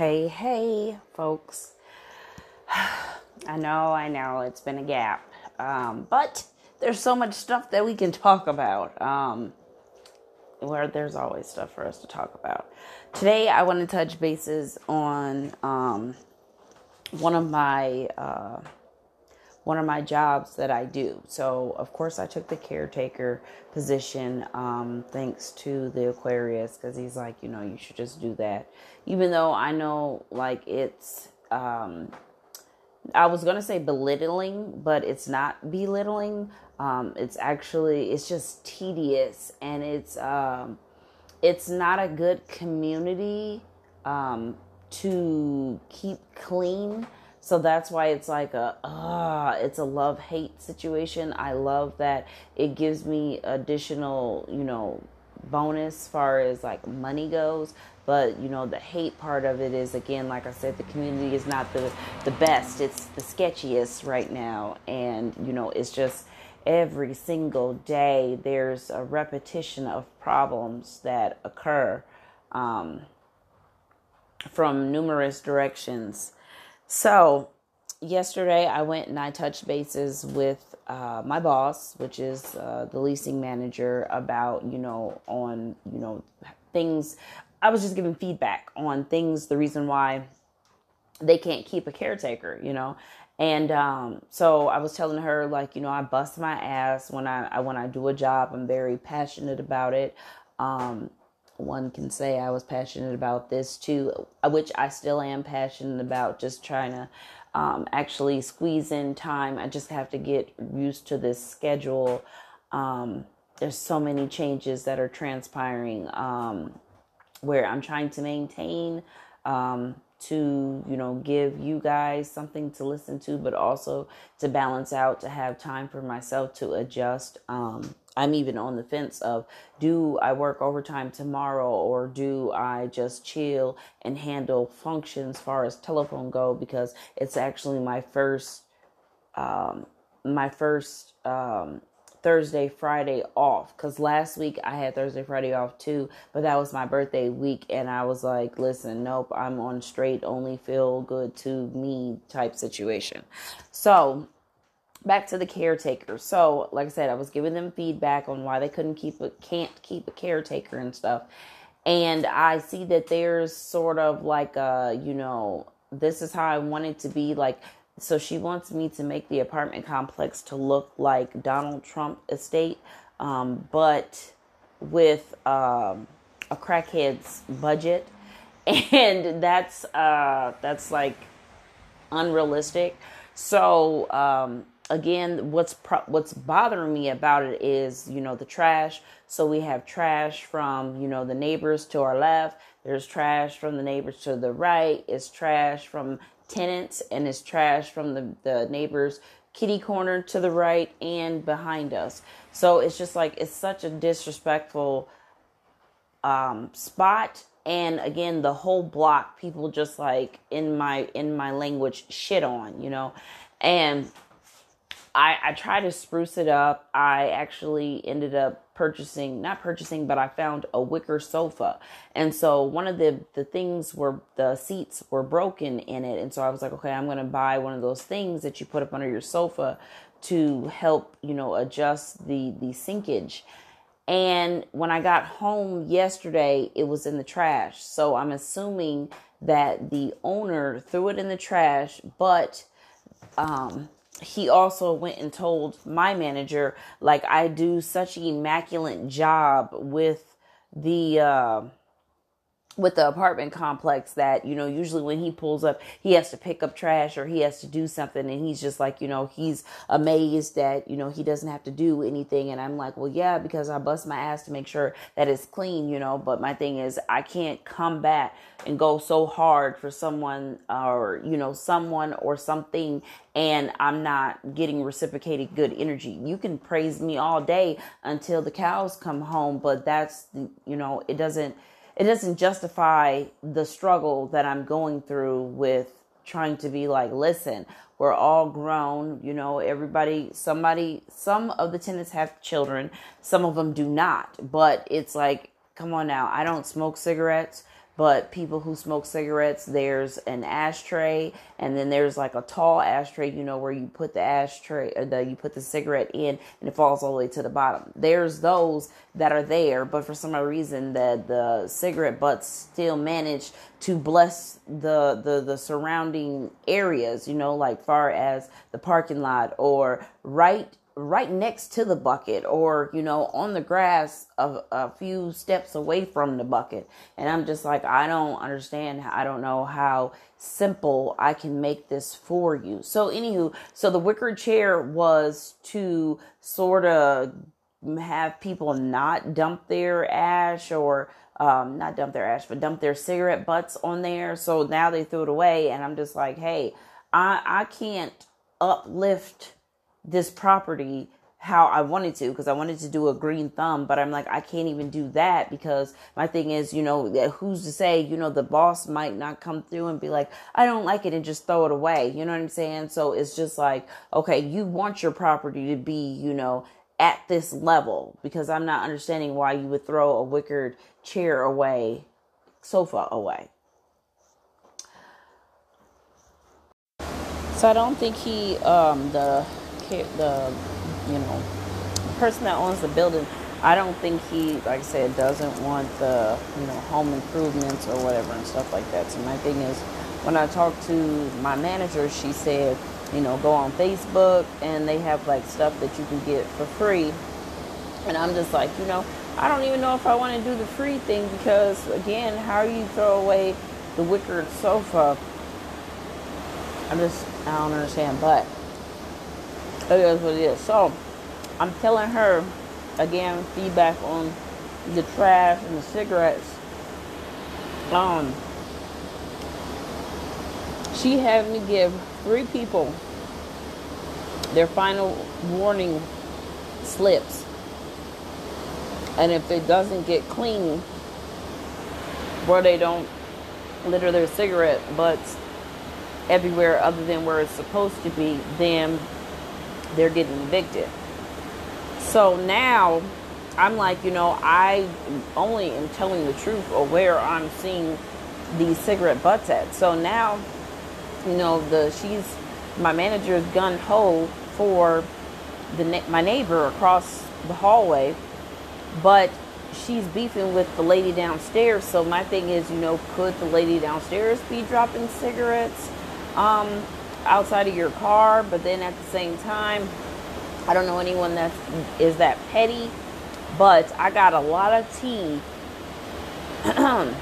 Hey, hey, folks. I know, I know, it's been a gap. Um, but there's so much stuff that we can talk about. Um, where there's always stuff for us to talk about. Today, I want to touch bases on um, one of my uh, one of my jobs that I do. So, of course, I took the caretaker position um, thanks to the Aquarius because he's like, you know, you should just do that. Even though I know, like, it's, um, I was going to say belittling, but it's not belittling. Um, it's actually, it's just tedious and it's, um, it's not a good community um, to keep clean so that's why it's like a ah, uh, it's a love hate situation. I love that it gives me additional, you know, bonus far as like money goes. But you know, the hate part of it is again, like I said, the community is not the the best. It's the sketchiest right now, and you know, it's just every single day there's a repetition of problems that occur um, from numerous directions so, yesterday I went and I touched bases with uh, my boss, which is uh, the leasing manager, about, you know, on, you know, things. I was just giving feedback on things, the reason why they can't keep a caretaker, you know. And um, so I was telling her, like, you know, I bust my ass when I, I when I do a job. I'm very passionate about it. Um, one can say I was passionate about this too, uh, which I still am passionate about, just trying to um, actually squeeze in time. I just have to get used to this schedule. Um, there's so many changes that are transpiring um, where I'm trying to maintain um, to you know give you guys something to listen to but also to balance out to have time for myself to adjust. Um I'm even on the fence of do I work overtime tomorrow or do I just chill and handle functions far as telephone go? Because it's actually my first um my first um Thursday, Friday off because last week I had Thursday, Friday off too, but that was my birthday week, and I was like, listen, nope, I'm on straight, only feel good to me type situation. So back to the caretaker. So, like I said, I was giving them feedback on why they couldn't keep a can't keep a caretaker and stuff. And I see that there's sort of like a, you know, this is how I want it to be like so she wants me to make the apartment complex to look like Donald Trump estate um, but with um, a crackhead's budget. And that's uh that's like unrealistic. So um again what's pro- what's bothering me about it is you know the trash. So we have trash from you know the neighbors to our left. There's trash from the neighbors to the right. It's trash from tenants and it's trash from the, the neighbors kitty corner to the right and behind us. So it's just like it's such a disrespectful um, spot. And again the whole block people just like in my in my language shit on you know? And I, I try to spruce it up. I actually ended up purchasing, not purchasing, but I found a wicker sofa. And so one of the, the things were the seats were broken in it. And so I was like, okay, I'm to buy one of those things that you put up under your sofa to help, you know, adjust the, the sinkage. And when I got home yesterday, it was in the trash. So I'm assuming that the owner threw it in the trash, but, um, he also went and told my manager like I do such an immaculate job with the uh, with the apartment complex that you know usually when he pulls up he has to pick up trash or he has to do something. And he's just like you know he's amazed that you know he doesn't have to do anything. And i'm like well yeah because i bust my ass to make sure that it's clean you know. But my thing is i can't come back and go so hard for someone or you know someone or something and i'm not getting reciprocated good energy. You can praise me all day until the cows come home but that's you know it doesn't it doesn't justify the struggle that I'm going through with trying to be like, listen, we're all grown, you know, everybody, somebody, some of the tenants have children, some of them do not, but it's like, come on now, I don't smoke cigarettes. But people who smoke cigarettes, there's an ashtray, and then there's like a tall ashtray, you know, where you put the ashtray, the you put the cigarette in, and it falls all the way to the bottom. There's those that are there, but for some reason, that the cigarette butts still manage to bless the the the surrounding areas, you know, like far as the parking lot or right right next to the bucket or you know on the grass a, a few steps away from the bucket. And i'm just like i don't understand. I don't know how simple i can make this for you. So anywho so the wicker chair was to sort of have people not dump their ash or um, not dump their ash, but dump their cigarette butts on there. So now they threw it away, and I'm just like, hey, I I can't uplift this property how I wanted to because I wanted to do a green thumb, but I'm like, I can't even do that because my thing is, you know, who's to say, you know, the boss might not come through and be like, I don't like it and just throw it away. You know what I'm saying? So it's just like, okay, you want your property to be, you know, at this level because I'm not understanding why you would throw a wickered chair away, sofa away. So I don't think he, um, the the you know person that owns the building i don't think he like i said doesn't want the you know home improvements or whatever and stuff like that. So my thing is when i talked to my manager she said you know go on facebook and they have like stuff that you can get for free. And i'm just like you know i don't even know if i want to do the free thing because again how you throw away the wicker sofa i'm just i don't understand. But it is what it is. So I'm telling her again feedback on the trash and the cigarettes. Um, she had me give three people their final warning slips, and if it doesn't get clean, where they don't litter their cigarette butts everywhere other than where it's supposed to be, then they're getting evicted. So now I'm like, you know, I only am telling the truth or where I'm seeing these cigarette butts at. So now, you know, the she's my manager is gun ho for the my neighbor across the hallway, but she's beefing with the lady downstairs. So my thing is, you know, could the lady downstairs be dropping cigarettes? Um, outside of your car, but then at the same time, I don't know anyone that is that petty, but I got a lot of tea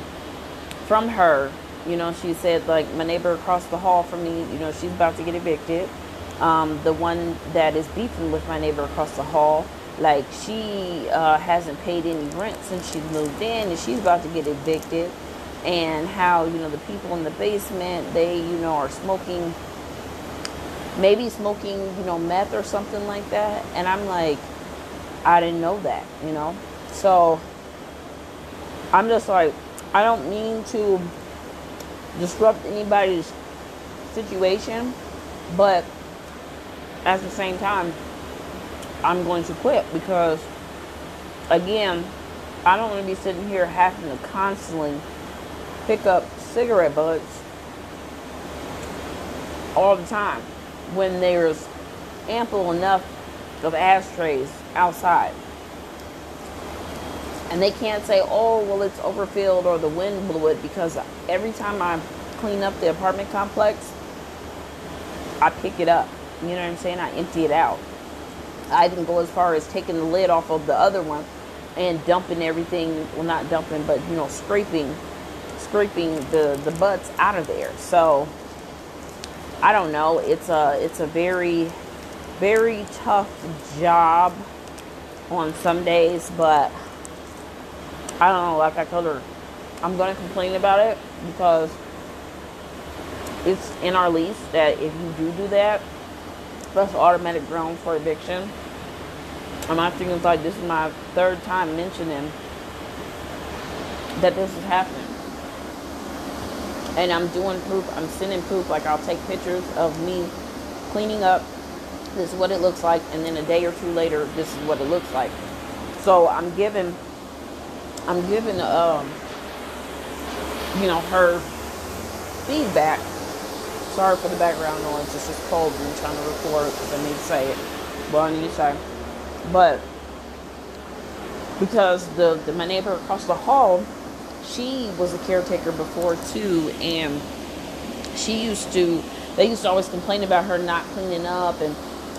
from her. You know, she said like my neighbor across the hall from me, you know, she's about to get evicted. Um, the one that is beefing with my neighbor across the hall, like she uh, hasn't paid any rent since she moved in, and she's about to get evicted. And how you know the people in the basement, they you know are smoking maybe smoking, you know, meth or something like that. And I'm like, I didn't know that, you know? So I'm just like, I don't mean to disrupt anybody's situation, but at the same time, I'm going to quit because, again, I don't want to be sitting here having to constantly pick up cigarette butts all the time when there's ample enough of ashtrays outside. And they can't say, oh, well, it's overfilled or the wind blew it because every time I clean up the apartment complex, I pick it up. You know what I'm saying? I empty it out. I even go as far as taking the lid off of the other one and dumping everything, well, not dumping, but, you know, scraping, scraping the, the butts out of there. So, I don't know. It's a it's a very very tough job on some days, but I don't know. Like I told her, I'm to complain about it because it's in our lease that if you do do that, that's automatic ground for eviction. And my thing is like this is my third time mentioning that this is happening and I'm doing proof, I'm sending proof, like I'll take pictures of me cleaning up. This is what it looks like, and then a day or two later, this is what it looks like. So I'm giving, I'm giving, um, you know, her feedback. Sorry for the background noise. It's just cold and I'm trying to record because I need to say it. Well, I need to say. But because the, the my neighbor across the hall, she was a caretaker before too, and she used to. They used to always complain about her not cleaning up and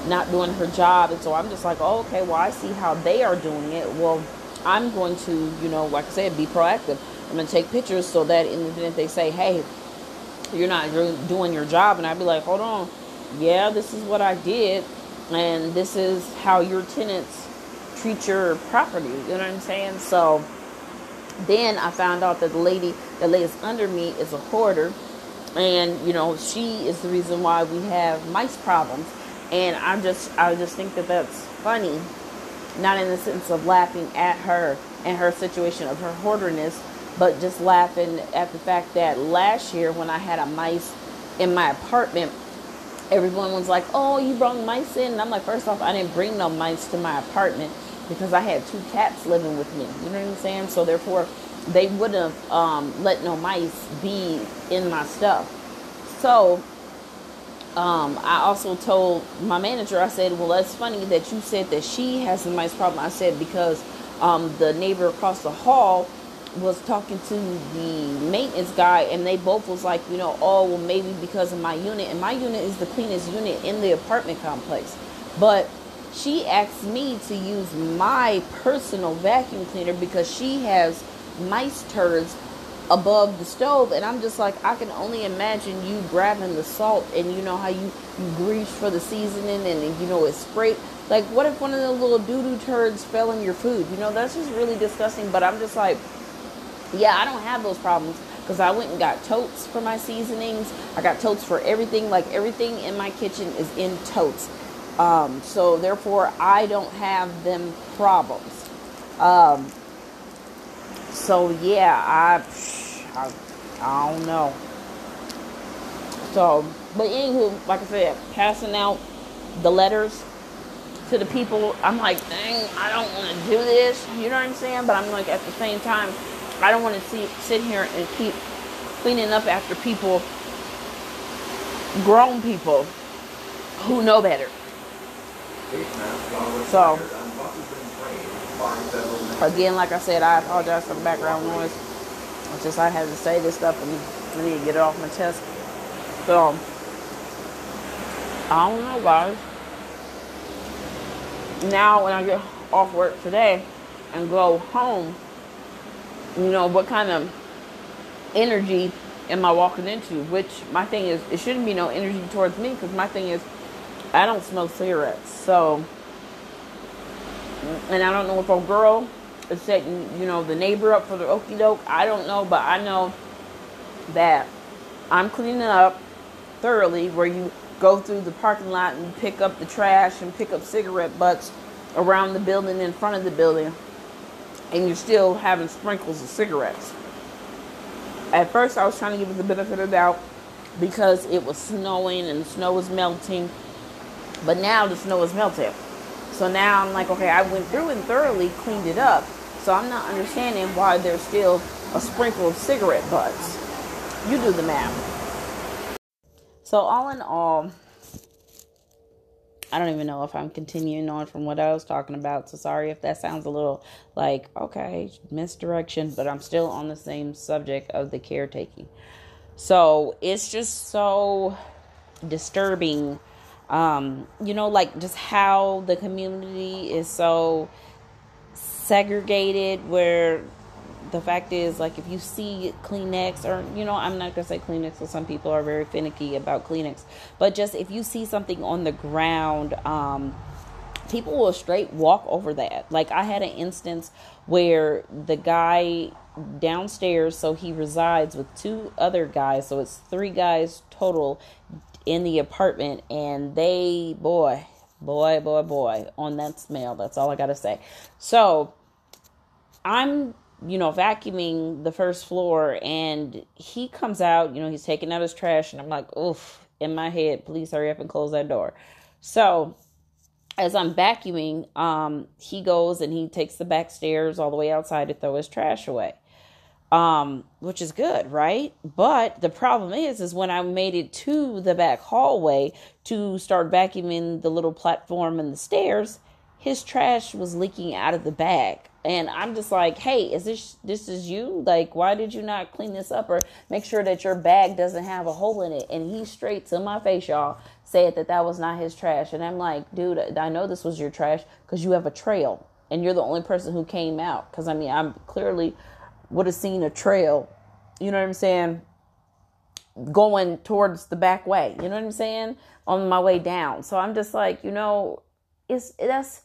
not doing her job, and so I'm just like, oh, okay, well, I see how they are doing it. Well, I'm going to, you know, like I said, be proactive. I'm going to take pictures so that in the event they say, hey, you're not doing your job, and I'd be like, hold on, yeah, this is what I did, and this is how your tenants treat your property. You know what I'm saying? So then I found out that the lady that lays under me is a hoarder, and you know she is the reason why we have mice problems. And I just I just think that that's funny, not in the sense of laughing at her and her situation of her hoarderness, but just laughing at the fact that last year when I had a mice in my apartment, everyone was like, "Oh, you brought mice in," and I'm like, first off, I didn't bring no mice to my apartment because I had two cats living with me. You know what I'm saying? So therefore, they wouldn't have um, let no mice be in my stuff. So um, I also told my manager, I said, well, that's funny that you said that she has a mice problem. I said, because um, the neighbor across the hall was talking to the maintenance guy and they both was like, you know, oh, well, maybe because of my unit. And my unit is the cleanest unit in the apartment complex. But she asked me to use my personal vacuum cleaner because she has mice turds above the stove and i'm just like i can only imagine you grabbing the salt and you know how you, you grease for the seasoning and you know it's sprayed like what if one of the little doo-doo turds fell in your food? You know that's just really disgusting but i'm just like yeah i don't have those problems because i went and got totes for my seasonings. I got totes for everything. Like everything in my kitchen is in totes um, so therefore, I don't have them problems. Um, so yeah, I, I, I don't know. So, but anywho, like I said, passing out the letters to the people, I'm like, dang, I don't want to do this. You know what I'm saying? But I'm like, at the same time, I don't want to see, sit here and keep cleaning up after people, grown people who know better. So, again, like I said, I apologize for the background noise. It's just I had to say this stuff and I need to get it off my chest. So, I don't know, guys. Now, when I get off work today and go home, you know, what kind of energy am I walking into? Which my thing is, it shouldn't be no energy towards me because my thing is, I don't smoke cigarettes. So, and I don't know if a girl is setting, you know, the neighbor up for the okey doke. I don't know, but I know that I'm cleaning up thoroughly where you go through the parking lot and pick up the trash and pick up cigarette butts around the building in front of the building and you're still having sprinkles of cigarettes. At first I was trying to give it the benefit of the doubt because it was snowing and the snow was melting but now the snow is melted. So now I'm like, okay, I went through and thoroughly cleaned it up. So I'm not understanding why there's still a sprinkle of cigarette butts. You do the math. So all in all, I don't even know if I'm continuing on from what I was talking about. So sorry if that sounds a little like, okay, misdirection, but I'm still on the same subject of the caretaking. So it's just so disturbing um, you know, like just how the community is so segregated where the fact is like if you see kleenex or you know i'm not to say kleenex because some people are very finicky about kleenex but just if you see something on the ground um, people will straight walk over that. Like i had an instance where the guy downstairs so he resides with two other guys so it's three guys total in the apartment and they boy boy boy boy on that smell that's all i gotta say. So i'm you know vacuuming the first floor and he comes out you know he's taking out his trash and i'm like oof in my head please hurry up and close that door. So as i'm vacuuming um he goes and he takes the back stairs all the way outside to throw his trash away um, which is good, right? But the problem is, is when I made it to the back hallway to start vacuuming the little platform and the stairs, his trash was leaking out of the bag. And I'm just like, hey, is this this is you? Like, why did you not clean this up or make sure that your bag doesn't have a hole in it? And he straight to my face, y'all, said that that was not his trash. And I'm like, dude, I know this was your trash because you have a trail and you're the only person who came out. Because I mean, I'm clearly would have seen a trail, you know what I'm saying, going towards the back way. You know what I'm saying? On my way down. So I'm just like, you know, it's that's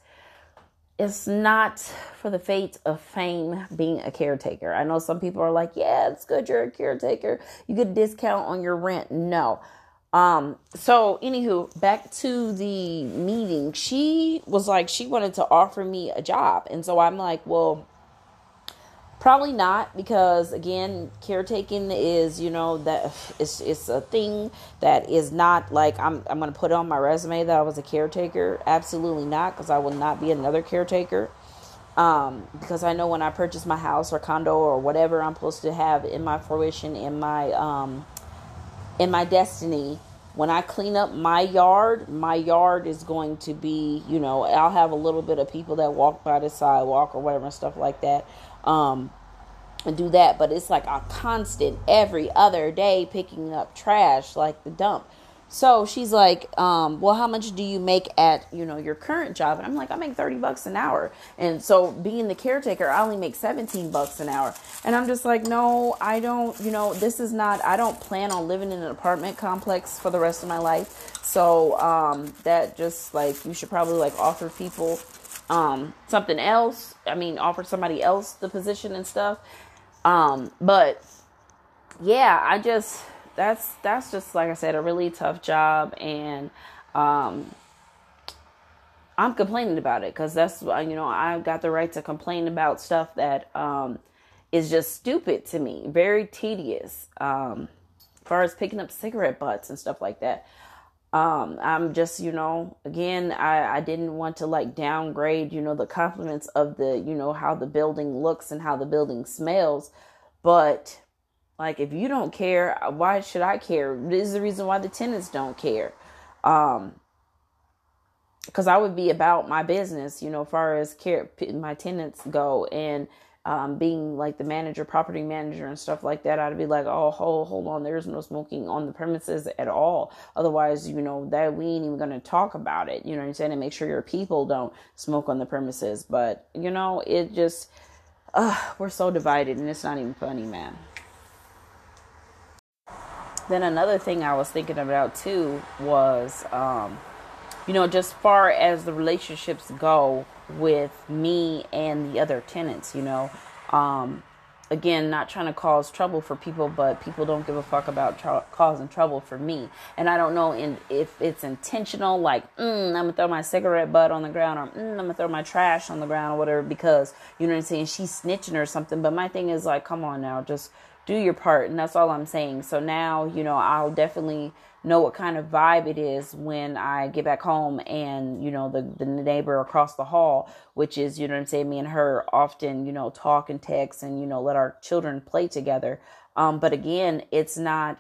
it's not for the fate of fame being a caretaker. I know some people are like, yeah, it's good you're a caretaker. You get a discount on your rent. No. Um, so anywho, back to the meeting. She was like, she wanted to offer me a job. And so I'm like, well, Probably not because again, caretaking is you know that it's it's a thing that is not like I'm I'm gonna put on my resume that I was a caretaker. Absolutely not, because I will not be another caretaker. Um, because I know when I purchase my house or condo or whatever I'm supposed to have in my fruition in my um in my destiny when I clean up my yard, my yard is going to be, you know, I'll have a little bit of people that walk by the sidewalk or whatever and stuff like that um, and do that. But it's like a constant every other day picking up trash, like the dump. So she's like, um, well, how much do you make at, you know, your current job? And I'm like, I make 30 bucks an hour. And so being the caretaker, I only make 17 bucks an hour. And I'm just like, no, I don't, you know, this is not, I don't plan on living in an apartment complex for the rest of my life. So, um, that just like, you should probably like offer people um, something else. I mean, offer somebody else the position and stuff. Um, but yeah, I just that's that's just like I said, a really tough job, and um, I'm complaining about it because that's you know I've got the right to complain about stuff that um, is just stupid to me, very tedious. Um, as far as picking up cigarette butts and stuff like that um i'm just you know again i i didn't want to like downgrade you know the compliments of the you know how the building looks and how the building smells. But like if you don't care why should i care? This is the reason why the tenants don't care. Um because i would be about my business you know far as care my tenants go. And um, being like the manager, property manager, and stuff like that, I'd be like, oh, hold, hold on, there's no smoking on the premises at all. Otherwise, you know, that we ain't even gonna talk about it. You know what I'm saying? And make sure your people don't smoke on the premises. But you know, it just, uh, we're so divided, and it's not even funny, man. Then another thing I was thinking about too was, um, you know, just far as the relationships go with me and the other tenants, you know. Um, again, not trying to cause trouble for people, but people don't give a fuck about causing trouble for me. And I don't know in, if it's intentional, like, mm, I'm gonna throw my cigarette butt on the ground, or mm, I'm gonna throw my trash on the ground, or whatever, because, you know what I'm saying, she's snitching or something. But my thing is, like, come on now, just do your part. And that's all I'm saying. So now, you know, I'll definitely know what kind of vibe it is when I get back home and, you know, the, the neighbor across the hall, which is, you know I'm saying, me and her often, you know, talk and text and, you know, let our children play together. Um, but again, it's not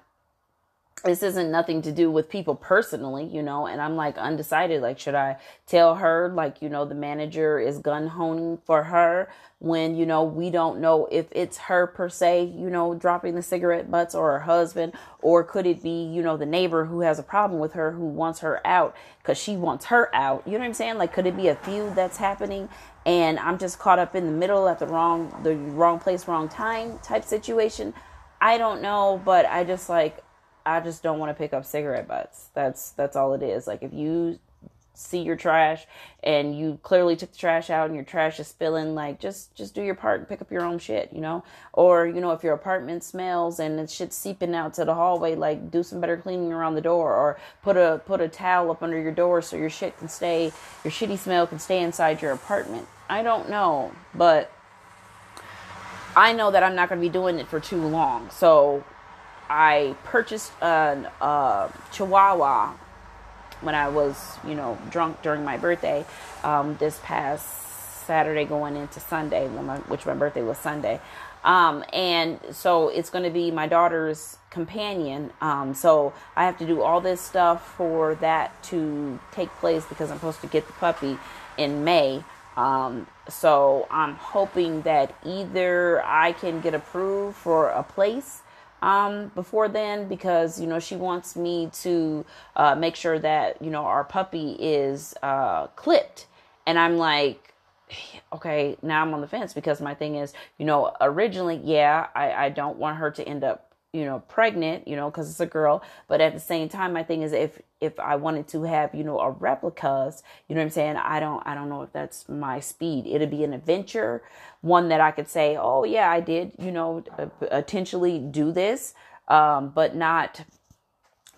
this isn't nothing to do with people personally, you know, and I'm like undecided. Like, should I tell her, like, you know, the manager is gun honing for her when, you know, we don't know if it's her per se, you know, dropping the cigarette butts or her husband, or could it be, you know, the neighbor who has a problem with her who wants her out because she wants her out? You know what I'm saying? Like, could it be a feud that's happening and I'm just caught up in the middle at the wrong, the wrong place, wrong time type situation? I don't know, but I just like, I just don't want to pick up cigarette butts. That's that's all it is. Like if you see your trash and you clearly took the trash out and your trash is spilling like just just do your part and pick up your own shit you know or you know if your apartment smells and it's shit seeping out to the hallway like do some better cleaning around the door or put a put a towel up under your door so your shit can stay your shitty smell can stay inside your apartment i don't know but i know that i'm not going to be doing it for too long so I purchased a, a Chihuahua when I was, you know, drunk during my birthday um, this past Saturday going into Sunday, my, which my birthday was Sunday. Um, and so it's going to be my daughter's companion. Um, so I have to do all this stuff for that to take place because I'm supposed to get the puppy in May. Um, so I'm hoping that either I can get approved for a place um, before then because you know she wants me to uh, make sure that you know our puppy is uh, clipped, and I'm like, okay, now I'm on the fence because my thing is, you know, originally, yeah, I, I don't want her to end up you know pregnant you know because it's a girl. But at the same time my thing is if if i wanted to have you know a replicas you know what i'm saying? I don't i don't know if that's my speed. It'd be an adventure one that i could say oh yeah i did you know potentially do this um but not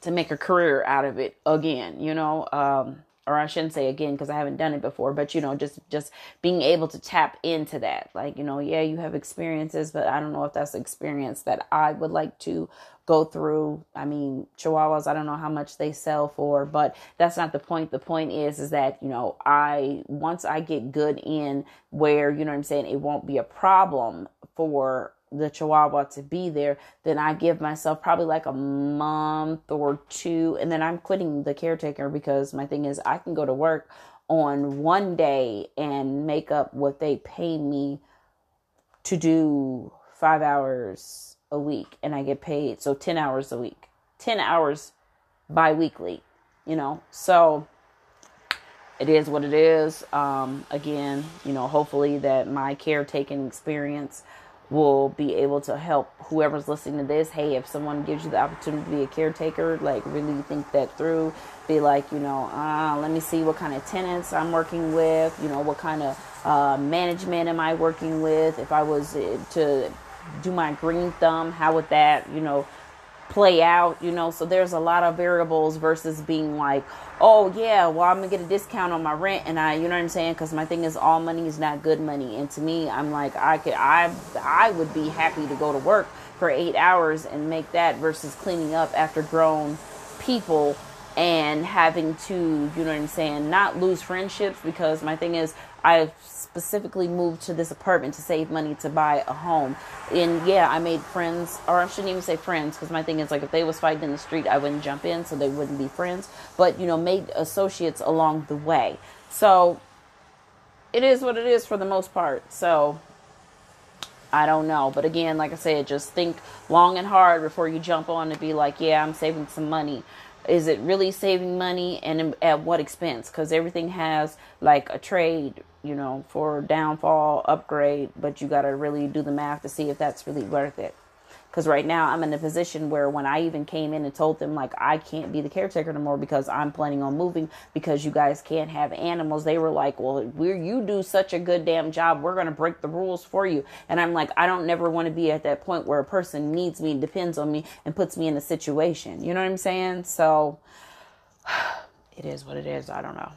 to make a career out of it again you know? Um or I shouldn't say again because I haven't done it before, but you know, just just being able to tap into that. Like, you know, yeah, you have experiences, but I don't know if that's experience that I would like to go through. I mean, chihuahuas, I don't know how much they sell for, but that's not the point. The point is is that, you know, I once I get good in where, you know what I'm saying, it won't be a problem for the chihuahua to be there, then I give myself probably like a month or two, and then I'm quitting the caretaker because my thing is I can go to work on one day and make up what they pay me to do five hours a week, and I get paid so 10 hours a week, 10 hours bi weekly, you know, so it is what it is. Um, again, you know, hopefully that my caretaking experience will be able to help whoever's listening to this. Hey, if someone gives you the opportunity to be a caretaker, like really think that through. Be like, you know, uh, let me see what kind of tenants I'm working with. You know, what kind of uh, management am I working with? If I was uh, to do my green thumb, how would that, you know, play out, you know. So there's a lot of variables versus being like, oh yeah, well I'm gonna get a discount on my rent, and I, you know what I'm saying? Because my thing is, all money is not good money, and to me, I'm like, I could, I, I would be happy to go to work for eight hours and make that versus cleaning up after grown people and having to, you know what I'm saying, not lose friendships because my thing is, I specifically moved to this apartment to save money to buy a home. And yeah, I made friends, or I shouldn't even say friends, because my thing is like if they was fighting in the street, I wouldn't jump in, so they wouldn't be friends. But you know, made associates along the way. So it is what it is for the most part. So I don't know. But again, like I said, just think long and hard before you jump on and be like, yeah, I'm saving some money is it really saving money and at what expense because everything has like a trade you know for downfall upgrade but you got to really do the math to see if that's really worth it because right now I'm in a position where when I even came in and told them like I can't be the caretaker anymore because I'm planning on moving because you guys can't have animals, they were like, "Well, we're, you do such a good damn job. We're gonna break the rules for you." And I'm like, I don't never want to be at that point where a person needs me, depends on me, and puts me in a situation. You know what I'm saying? So it is what it is. I don't know.